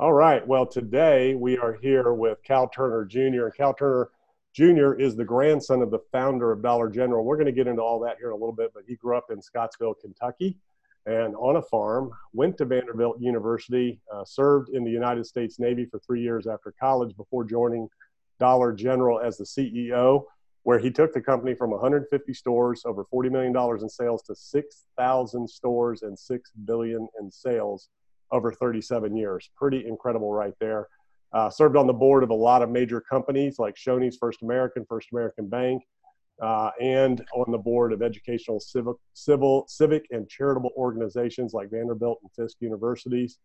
All right. Well, today we are here with Cal Turner Jr. Cal Turner Jr. is the grandson of the founder of Dollar General. We're going to get into all that here in a little bit, but he grew up in Scottsville, Kentucky, and on a farm, went to Vanderbilt University, uh, served in the United States Navy for three years after college before joining Dollar General as the CEO, where he took the company from 150 stores, over $40 million in sales, to 6,000 stores and $6 billion in sales over 37 years. Pretty incredible right there. Uh, served on the board of a lot of major companies like Shoney's First American, First American Bank, uh, and on the board of educational, civic, civil, civic, and charitable organizations like Vanderbilt and Fisk universities.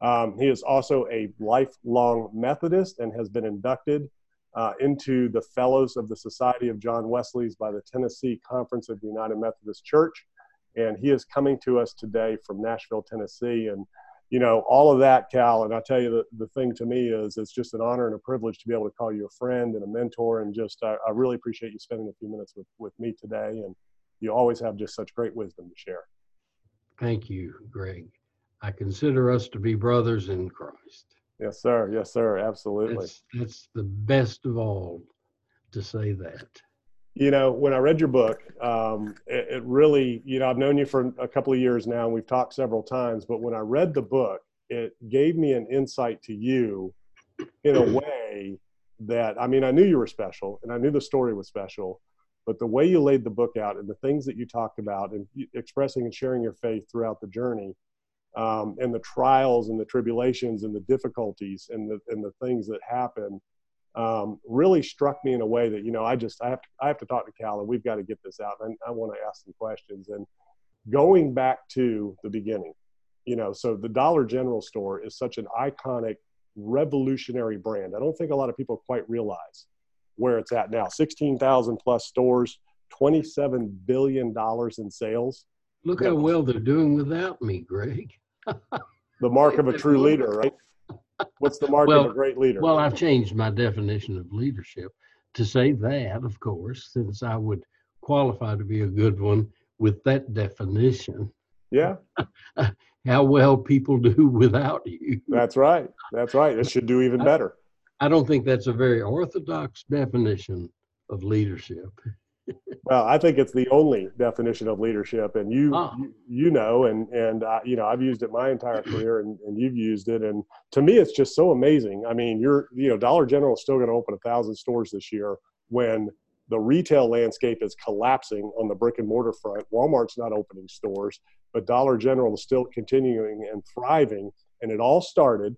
Um, he is also a lifelong Methodist and has been inducted uh, into the Fellows of the Society of John Wesley's by the Tennessee Conference of the United Methodist Church. And he is coming to us today from Nashville, Tennessee. And you know, all of that, Cal. And I tell you, the, the thing to me is it's just an honor and a privilege to be able to call you a friend and a mentor. And just, I, I really appreciate you spending a few minutes with, with me today. And you always have just such great wisdom to share. Thank you, Greg. I consider us to be brothers in Christ. Yes, sir. Yes, sir. Absolutely. That's, that's the best of all to say that you know, when I read your book, um, it, it, really, you know, I've known you for a couple of years now, and we've talked several times. But when I read the book, it gave me an insight to you in a way that, I mean, I knew you were special, and I knew the story was special, but the way you laid the book out and the things that you talked about, and expressing and sharing your faith throughout the journey, um, and the trials and the tribulations and the difficulties and the and the things that happen um, really struck me in a way that you know I just I have to, I have to talk to Cal and we've got to get this out and I want to ask some questions and going back to the beginning, you know, so the Dollar General store is such an iconic, revolutionary brand. I don't think a lot of people quite realize where it's at now. Sixteen thousand plus stores, twenty-seven billion dollars in sales. Look how well they're doing without me, Greg. the mark of a true leader, right? What's the mark well, of a great leader? Well, I've changed my definition of leadership to say that, of course, since I would qualify to be a good one with that definition. Yeah. How well people do without you. That's right. That's right. It should do even better. I don't think that's a very orthodox definition of leadership well, I think it's the only definition of leadership, and you oh. you, you, know, and and uh, you know, I've used it my entire career, and, and you've used it, and to me, it's just so amazing. I mean, you're you know, Dollar General is still going to open a thousand stores this year when the retail landscape is collapsing on the brick and mortar front. Walmart's not opening stores, but Dollar General is still continuing and thriving, and it all started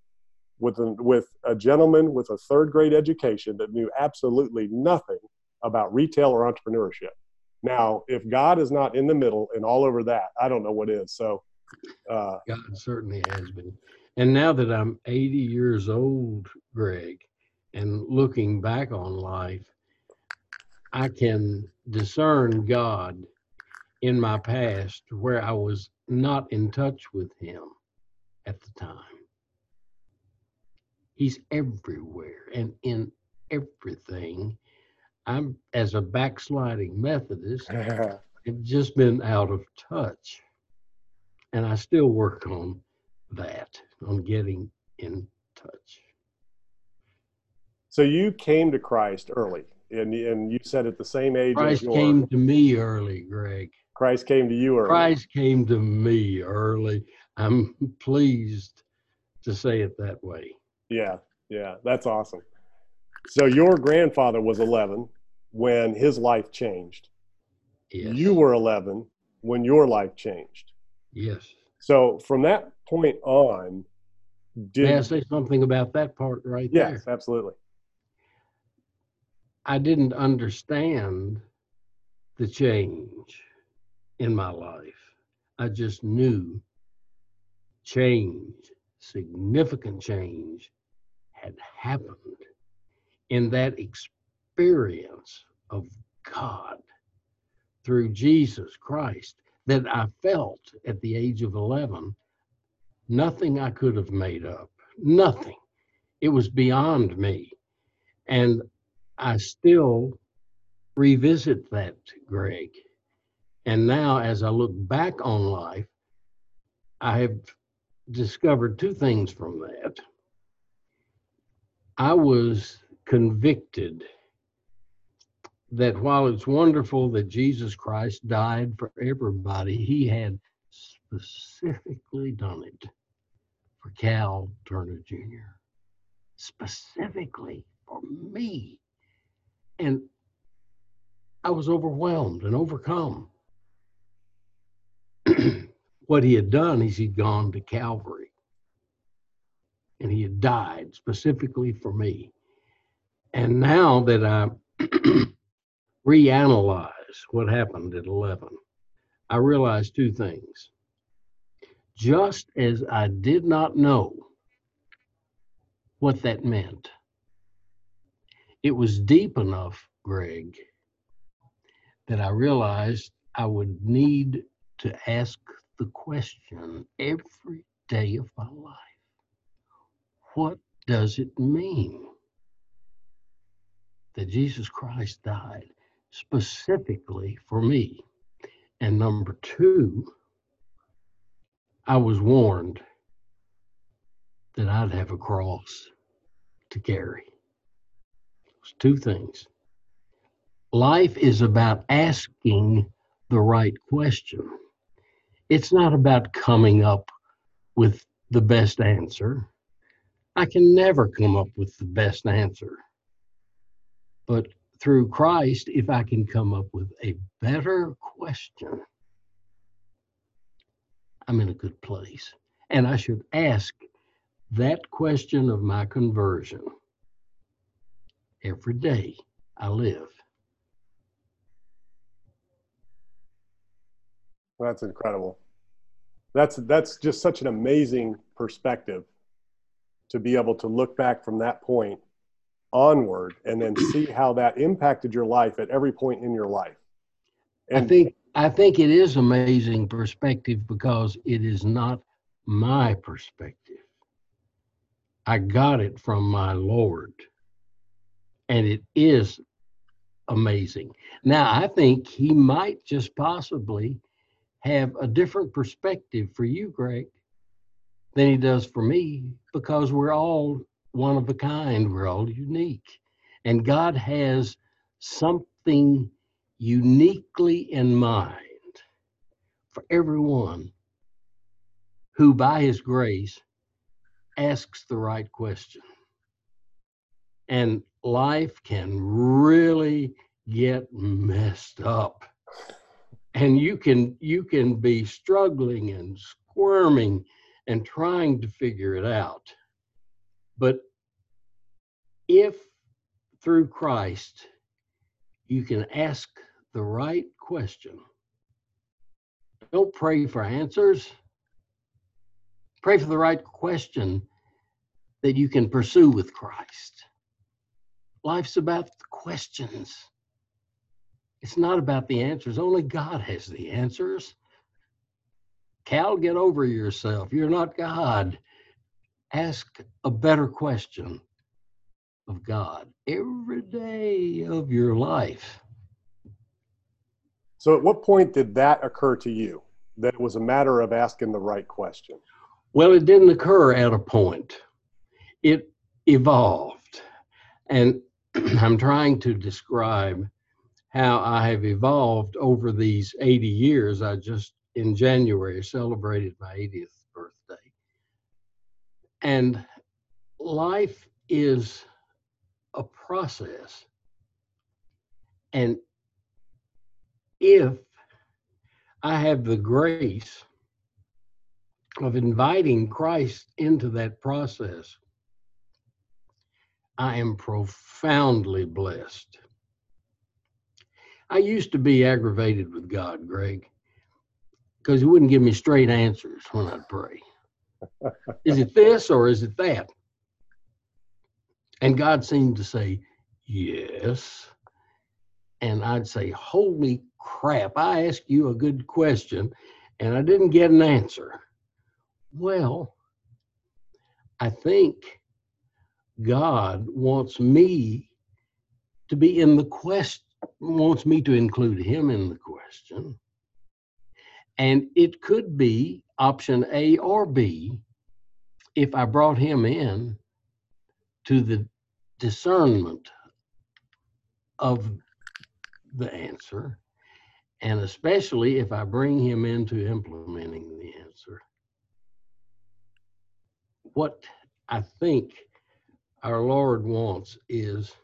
with a, with a gentleman with a third grade education that knew absolutely nothing about retail or entrepreneurship. Now, if God is not in the middle and all over that, I don't know what is. So, uh, God certainly has been. And now that I'm 80 years old, Greg, and looking back on life, I can discern God in my past where I was not in touch with Him at the time. He's everywhere and in everything I'm as a backsliding Methodist, have just been out of touch. And I still work on that, on getting in touch. So you came to Christ early, and, and you said at the same age Christ your, came to me early, Greg. Christ came to you early. Christ came to me early. I'm pleased to say it that way. Yeah, yeah, that's awesome. So your grandfather was 11 when his life changed. Yes. You were 11 when your life changed. Yes. So from that point on, did May I say something about that part right yes, there? Yes, absolutely. I didn't understand the change in my life. I just knew change, significant change, had happened in that experience experience of God through Jesus Christ that I felt at the age of 11. Nothing I could have made up, nothing. It was beyond me. And I still revisit that, Greg. And now, as I look back on life, I have discovered two things from that. I was convicted that while it's wonderful that Jesus Christ died for everybody, he had specifically done it for Cal Turner Jr., specifically for me. And I was overwhelmed and overcome. what he had done is he'd gone to Calvary and he had died specifically for me. And now that I reanalyze what happened at 11, I realized two things. Just as I did not know what that meant, it was deep enough, Greg, that I realized I would need to ask the question every day of my life what does it mean that Jesus Christ died specifically for me? And number two, I was warned that I'd have a cross to carry. It's two things. Life is about asking the right question. It's not about coming up with the best answer. I can never come up with the best answer. But through Christ, if I can come up with a better question, I'm in a good place. And I should ask that question of my conversion every day I live. That's incredible. That's that's just such an amazing perspective to be able to look back from that point onward and then see how that impacted your life at every point in your life. And I think I think it is amazing perspective because it is not my perspective. I got it from my Lord. And it is amazing. Now, I think he might just possibly have a different perspective for you, Greg, than he does for me because we're all one of a kind, we're all unique. And God has something uniquely in mind for everyone who, by his grace, asks the right question. And life can really get messed up. And you can you can be struggling and squirming and trying to figure it out. But if through Christ you can ask the right question. Don't pray for answers. Pray for the right question that you can pursue with Christ. Life's about the questions. It's not about the answers. Only God has the answers. Cal, get over yourself. You're not God. Ask a better question of God every day of your life. So, at what point did that occur to you that it was a matter of asking the right question? Well, it didn't occur at a point, it evolved. And I'm trying to describe how I have evolved over these 80 years. I just in January celebrated my 80th birthday. And life is a process. And if I have the grace of inviting Christ into that process, I am profoundly blessed. I used to be aggravated with God, Greg, because he wouldn't give me straight answers when I'd pray. Is it this or is it that? And God seemed to say, Yes. And I'd say, Holy crap, I asked you a good question and I didn't get an answer. Well, I think God wants me to be in the quest, wants me to include him in the question. And it could be option A or B if I brought him in to the discernment of the answer, and especially if I bring him into implementing the answer. What I think our Lord wants is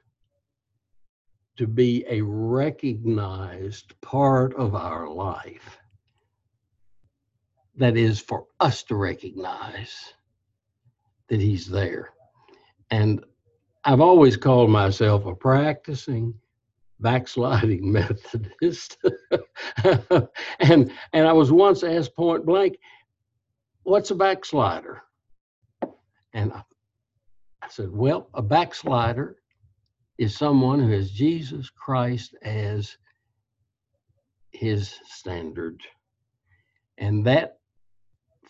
to be a recognized part of our life. That is for us to recognize that He's there. And I've always called myself a practicing backsliding Methodist. and and I was once asked point blank, what's a backslider? And I, I said, well, a backslider is someone who has Jesus Christ as his standard. And that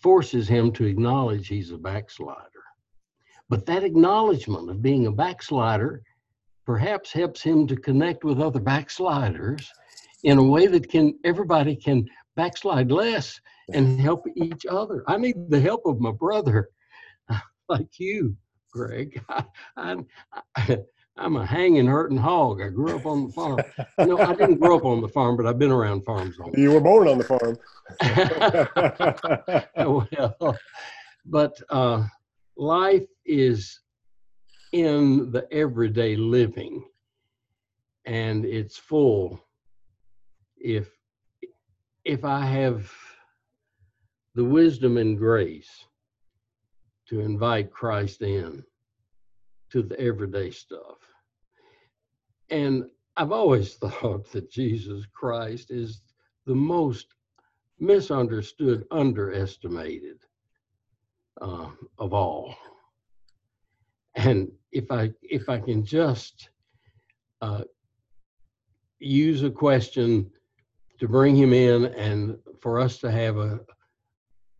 forces him to acknowledge he's a backslider. But that acknowledgement of being a backslider perhaps helps him to connect with other backsliders in a way that can everybody can backslide less and help each other. I need the help of my brother like you, Greg. I, I, I'm a hanging, hurting hog. I grew up on the farm. no, I didn't grow up on the farm, but I've been around farms. All you were born on the farm. well, but uh, life is in the everyday living, and it's full. If if I have the wisdom and grace to invite Christ in to the everyday stuff. And I've always thought that Jesus Christ is the most misunderstood, underestimated uh, of all. And if I if I can just uh, use a question to bring him in and for us to have a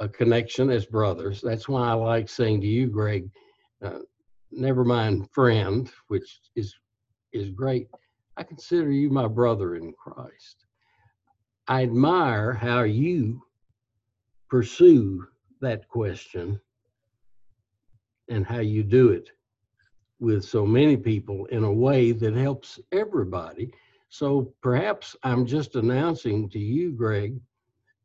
a connection as brothers. That's why I like saying to you, Greg, uh, never mind friend, which is is great. I consider you my brother in Christ. I admire how you pursue that question and how you do it with so many people in a way that helps everybody. So perhaps I'm just announcing to you, Greg,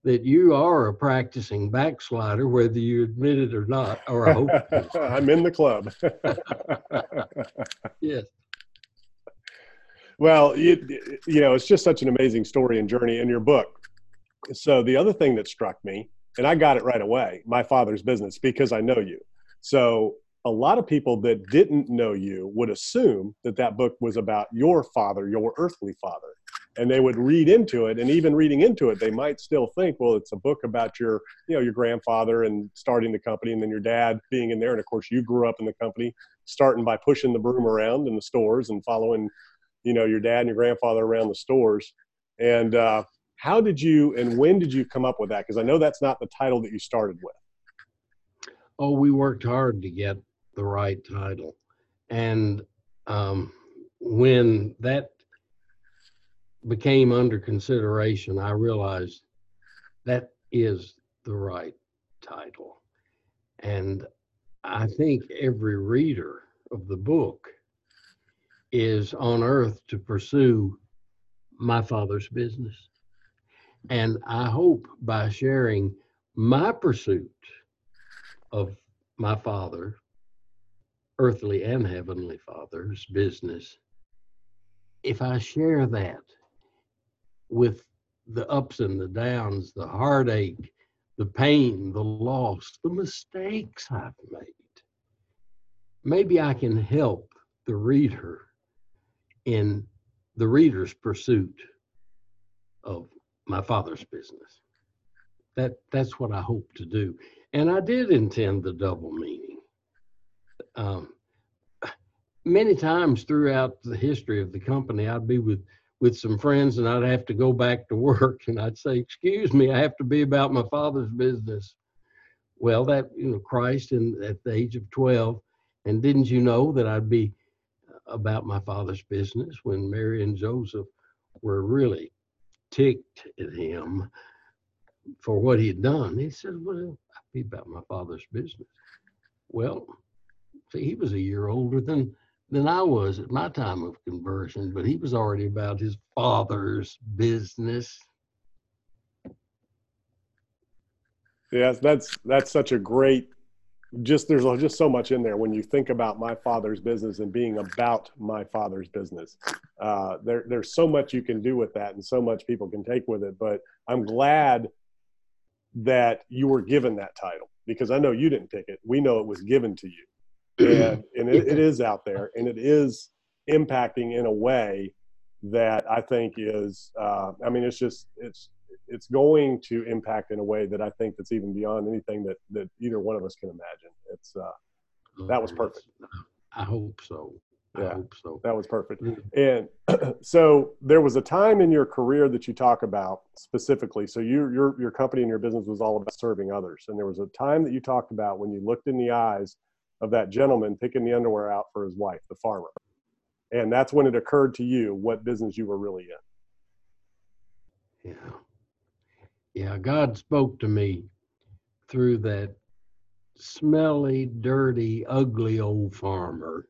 that you are a practicing backslider, whether you admit it or not, or I hope I'm in the club. yes. Well, you, you know, it's just such an amazing story and journey in your book. So the other thing that struck me, and I got it right away, my father's business, because I know you. So a lot of people that didn't know you would assume that that book was about your father, your earthly father and they would read into it and even reading into it they might still think well it's a book about your you know your grandfather and starting the company and then your dad being in there and of course you grew up in the company starting by pushing the broom around in the stores and following you know your dad and your grandfather around the stores. And uh, how did you and when did you come up with that? Because i know that's not the title that you started with. Oh we worked hard to get the right title. And um, when that became under consideration, I realized that is the right title. And I think every reader of the book is on earth to pursue my father's business. And I hope by sharing my pursuit of my father, earthly and heavenly father's business, if I share that with the ups and the downs, the heartache, the pain, the loss, the mistakes I've made. Maybe I can help the reader in the reader's pursuit of my father's business. That that's what I hope to do, and I did intend the double meaning. Um, many times throughout the history of the company, I'd be with with some friends and I'd have to go back to work and I'd say, excuse me, I have to be about my father's business. Well, that, you know, Christ in, at the age of 12. And didn't you know that I'd be about my father's business when Mary and Joseph were really ticked at him for what he had done? He said, well, I'd be about my father's business. Well, see, he was a year older than than I was at my time of conversion, but he was already about his father's business. Yes, that's that's such a great just there's just so much in there when you think about my father's business and being about my father's business. Uh, there, there's so much you can do with that, and so much people can take with it. But I'm glad that you were given that title because I know you didn't pick it. We know it was given to you, and and it, it is out there, and it is impacting in a way that I think is. Uh, I mean, it's just it's it's going to impact in a way that I think that's even beyond anything that that either one of us can imagine. It's uh, that was perfect. I hope so. I Yeah. hope so. That was perfect. Mm. And so there was a time in your career that you talk about specifically. So your your your company and your business was all about serving others, and there was a time that you talked about when you looked in the eyes of that gentleman picking the underwear out for his wife, the farmer, and that's when it occurred to you what business you were really in. Yeah. Yeah, God spoke to me through that smelly, dirty, ugly old farmer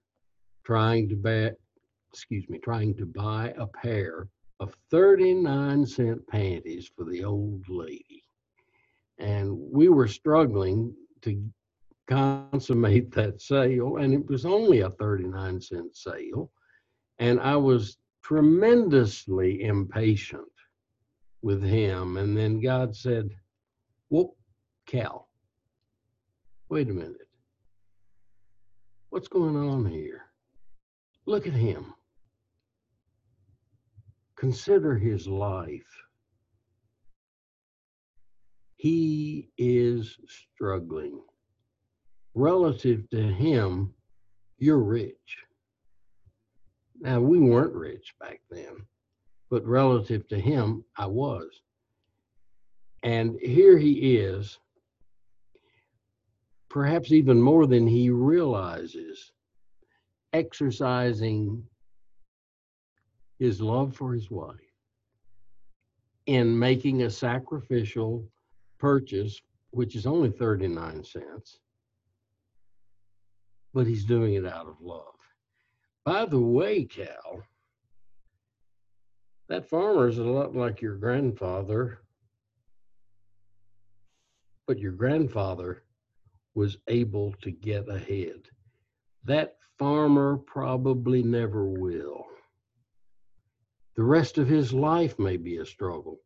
trying to buy, excuse me, trying to buy a pair of 39 cent panties for the old lady. And we were struggling to consummate that sale, and it was only a 39 cent sale. And I was tremendously impatient with him. And then God said, Whoop, Cal, wait a minute. What's going on here? Look at him. Consider his life. He is struggling. Relative to him, you're rich. Now, we weren't rich back then but relative to him, I was. And here he is, perhaps even more than he realizes, exercising his love for his wife in making a sacrificial purchase, which is only 39 cents, but he's doing it out of love. By the way, Cal, that farmer is a lot like your grandfather, but your grandfather was able to get ahead. That farmer probably never will. The rest of his life may be a struggle,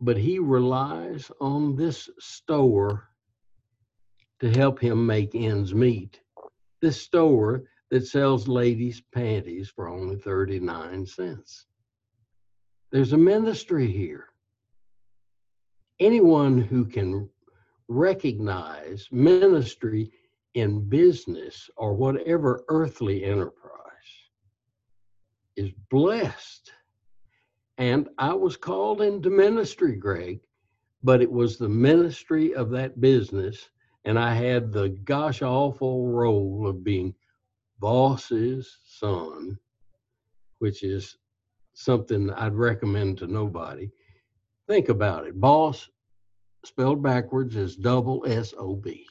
but he relies on this store to help him make ends meet. This store that sells ladies' panties for only 39 cents. There's a ministry here. Anyone who can recognize ministry in business or whatever earthly enterprise is blessed. And I was called into ministry, Greg, but it was the ministry of that business. And I had the gosh awful role of being boss's son, which is something I'd recommend to nobody. Think about it. Boss spelled backwards is double S O B.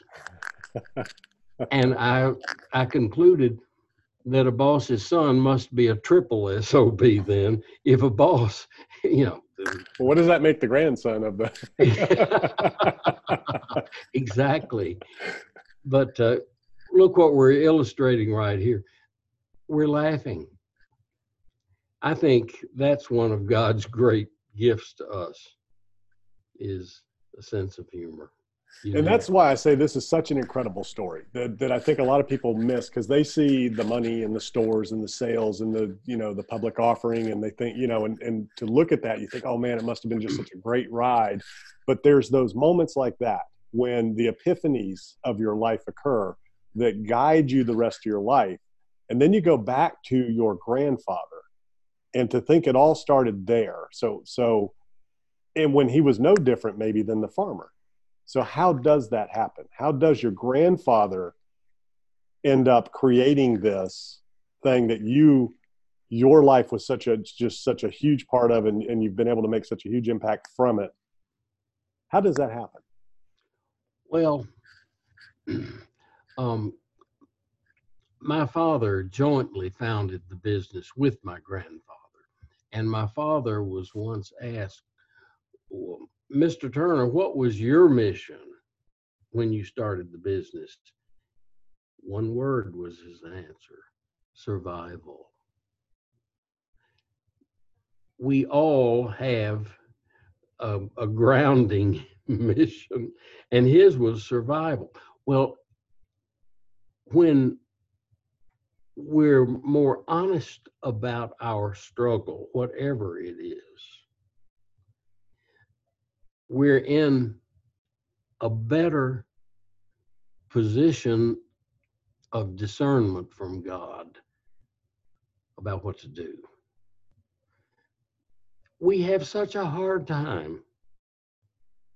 and I I concluded that a boss's son must be a triple S O B then if a boss, you know, Well, what does that make the grandson of the? exactly. But uh, look what we're illustrating right here. We're laughing. I think that's one of God's great gifts to us is a sense of humor. You and that's why I say this is such an incredible story that, that I think a lot of people miss because they see the money in the stores and the sales and the you know the public offering and they think you know and, and to look at that you think oh man it must have been just such a great ride. But there's those moments like that when the epiphanies of your life occur that guide you the rest of your life. And then you go back to your grandfather and to think it all started there. So so and when he was no different maybe than the farmer so, how does that happen? How does your grandfather end up creating this thing that you, your life was such a just such a huge part of, and, and you've been able to make such a huge impact from it? How does that happen? Well, um, my father jointly founded the business with my grandfather. And my father was once asked, well, Mr. Turner, what was your mission when you started the business? One word was his answer survival. We all have a, a grounding mission, and his was survival. Well, when we're more honest about our struggle, whatever it is, we're in a better position of discernment from God about what to do. We have such a hard time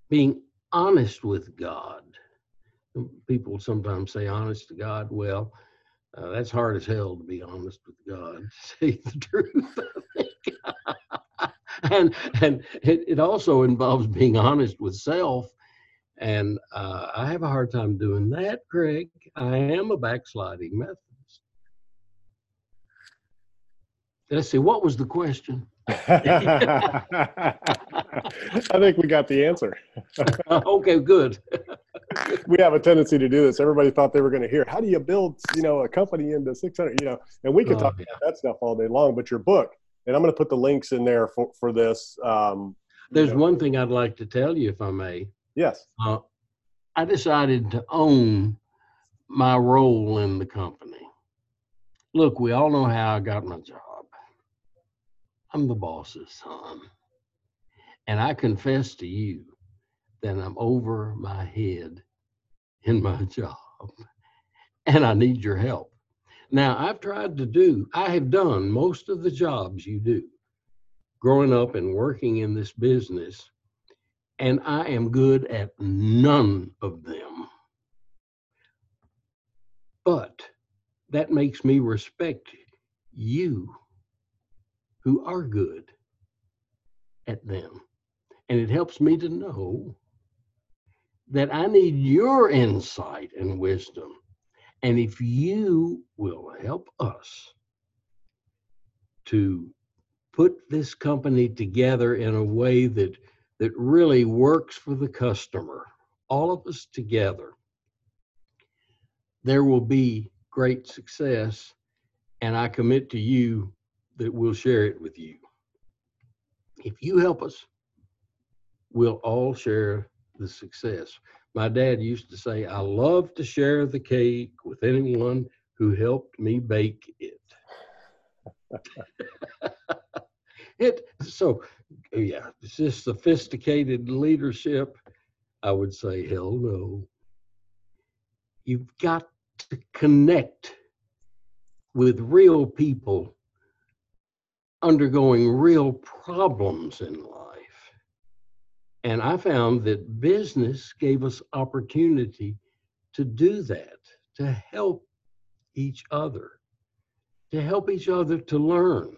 being honest with God. People sometimes say honest to God. Well, uh, that's hard as hell to be honest with God, to say the truth. and and it, it also involves being honest with self. And uh, I have a hard time doing that, Craig. I am a backsliding Methodist. Let's see, what was the question? I think we got the answer. okay, good. we have a tendency to do this. Everybody thought they were going to hear, how do you build, you know, a company into 600, you know, and we could oh, talk yeah. about that stuff all day long, but your book, and I'm going to put the links in there for, for this. Um, There's you know. one thing I'd like to tell you, if I may. Yes. Uh, I decided to own my role in the company. Look, we all know how I got my job. I'm the boss's son. And I confess to you that I'm over my head in my job and I need your help. Now, I've tried to do, I have done most of the jobs you do growing up and working in this business, and I am good at none of them. But that makes me respect you who are good at them. And it helps me to know that I need your insight and wisdom. And if you will help us to put this company together in a way that that really works for the customer, all of us together, there will be great success. And I commit to you that we'll share it with you. If you help us, we'll all share the success. My dad used to say, I love to share the cake with anyone who helped me bake it. it so yeah, it's just sophisticated leadership. I would say, hell no. You've got to connect with real people undergoing real problems in life. And I found that business gave us opportunity to do that, to help each other, to help each other to learn.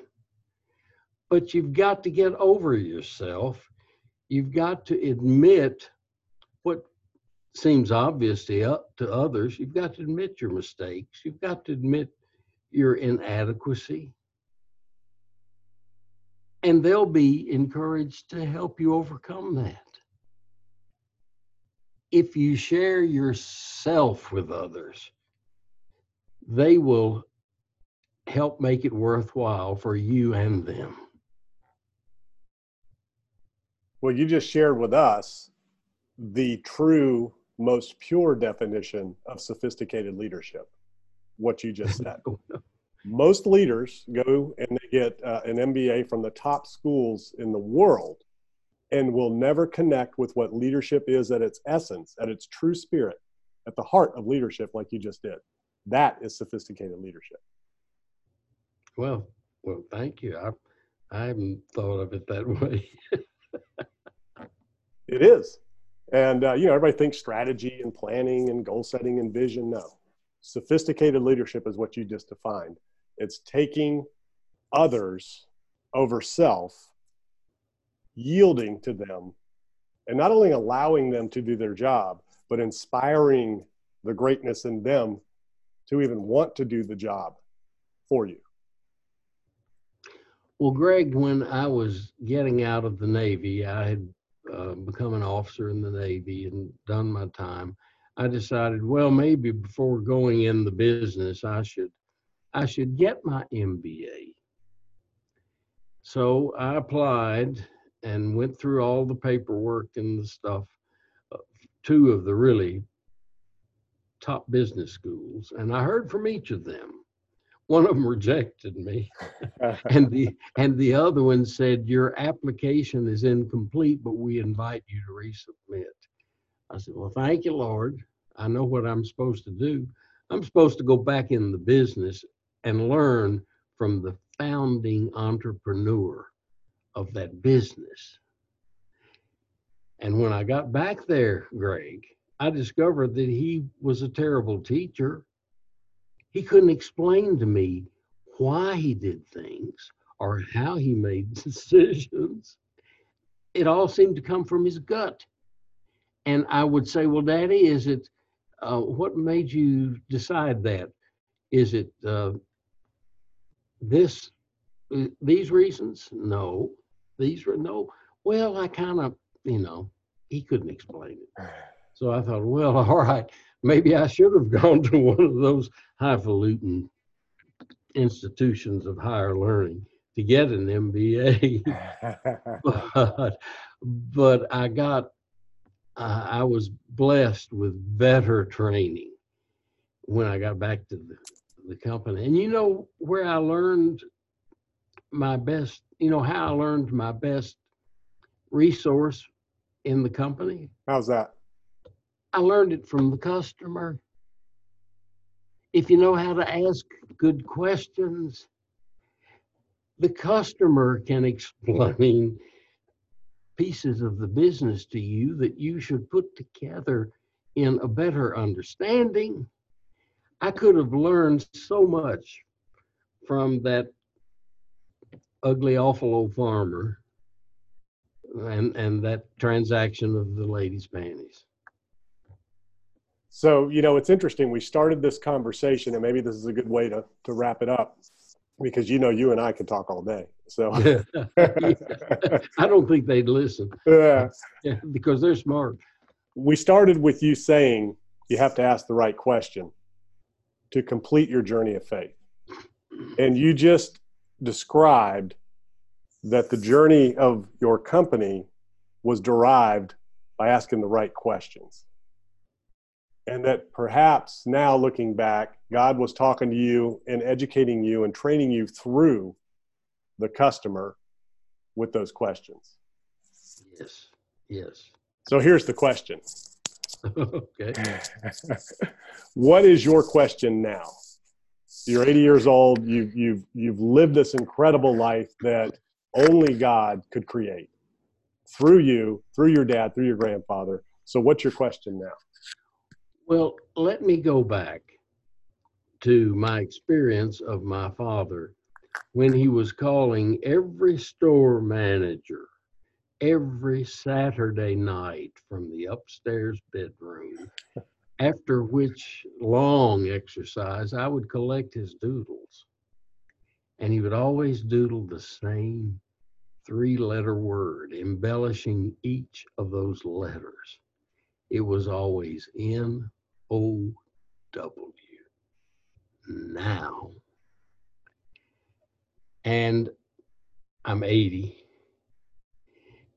But you've got to get over yourself. You've got to admit what seems obvious to, to others. You've got to admit your mistakes. You've got to admit your inadequacy and they'll be encouraged to help you overcome that. If you share yourself with others, they will help make it worthwhile for you and them. Well, you just shared with us the true, most pure definition of sophisticated leadership, what you just said. Oh, most leaders go and they get uh, an MBA from the top schools in the world and will never connect with what leadership is at its essence, at its true spirit, at the heart of leadership, like you just did. That is sophisticated leadership. Well, well, thank you. I, I haven't thought of it that way. it is. And, uh, you know, everybody thinks strategy and planning and goal setting and vision. No. Sophisticated leadership is what you just defined. It's taking others over self, yielding to them, and not only allowing them to do their job, but inspiring the greatness in them to even want to do the job for you? Well, Greg, when I was getting out of the Navy, I had uh, become an officer in the Navy and done my time. I decided, well, maybe before going in the business, I should, I should get my MBA. So I applied and went through all the paperwork and the stuff. Uh, two of the really top business schools, and I heard from each of them. One of them rejected me, and the and the other one said your application is incomplete, but we invite you to resubmit. I said, well, thank you, Lord. I know what I'm supposed to do. I'm supposed to go back in the business and learn from the founding entrepreneur of that business. And when I got back there, Greg, I discovered that he was a terrible teacher. He couldn't explain to me why he did things or how he made decisions. It all seemed to come from his gut. And I would say, Well, Daddy, is it uh, what made you decide that? Is it uh, this, uh, these reasons? No. These were no. Well, I kind of, you know, he couldn't explain it. So I thought, well, all right, maybe I should have gone to one of those highfalutin institutions of higher learning to get an MBA. but, but I got uh, I was blessed with better training when I got back to the, the company. And you know where I learned my best, you know, how I learned my best resource in the company? How's that? I learned it from the customer. If you know how to ask good questions, the customer can explain pieces of the business to you that you should put together in a better understanding. I could have learned so much from that ugly, awful old farmer and, and that transaction of the lady's panties. So, you know, it's interesting. We started this conversation, and maybe this is a good way to, to wrap it up because you know you and I could talk all day. So I don't think they'd listen. Yeah. yeah. Because they're smart. We started with you saying you have to ask the right question to complete your journey of faith. And you just described that the journey of your company was derived by asking the right questions and that perhaps now looking back, God was talking to you and educating you and training you through the customer with those questions. Yes, yes. So here's the question. okay. what is your question now? You're 80 years old. You've you've you've lived this incredible life that only God could create through you, through your dad, through your grandfather. So what's your question now? Well, let me go back to my experience of my father when he was calling every store manager every Saturday night from the upstairs bedroom, after which long exercise I would collect his doodles. And he would always doodle the same three letter word, embellishing each of those letters it was always N O W. Now. And I'm 80.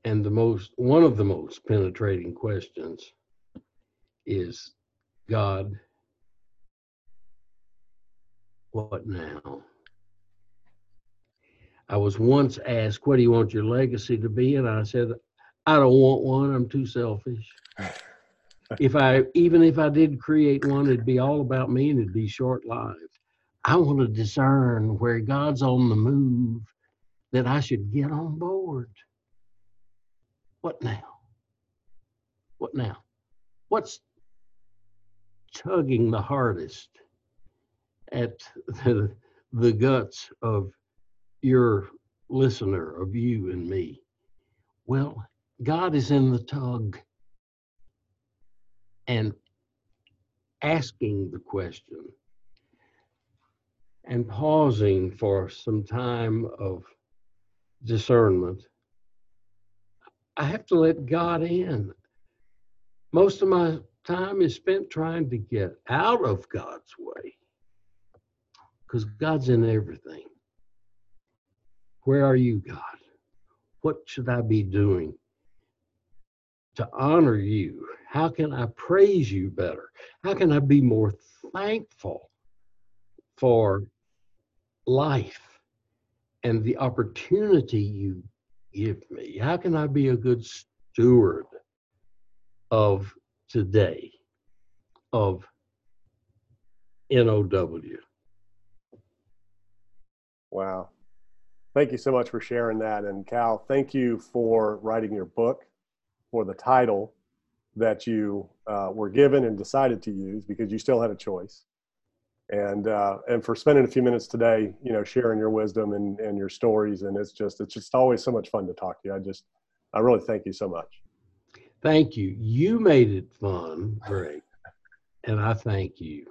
And the most, one of the most penetrating questions is God, what now? I was once asked, What do you want your legacy to be? And I said, I don't want one. I'm too selfish if I even if I did create one, it'd be all about me and it'd be short lived. I want to discern where God's on the move that I should get on board. What now? What now? What's tugging the hardest at the, the guts of your listener, of you and me? Well, God is in the tug and asking the question and pausing for some time of discernment, I have to let God in. Most of my time is spent trying to get out of God's way because God's in everything. Where are you, God? What should I be doing to honor you? How can I praise you better? How can I be more thankful for life and the opportunity you give me? How can I be a good steward of today, of NOW? Wow. Thank you so much for sharing that. And Cal, thank you for writing your book, for the title that you uh, were given and decided to use because you still had a choice. And uh, and for spending a few minutes today, you know, sharing your wisdom and, and your stories. And it's just it's just always so much fun to talk to you. I just I really thank you so much. Thank you. You made it fun, Greg. And I thank you.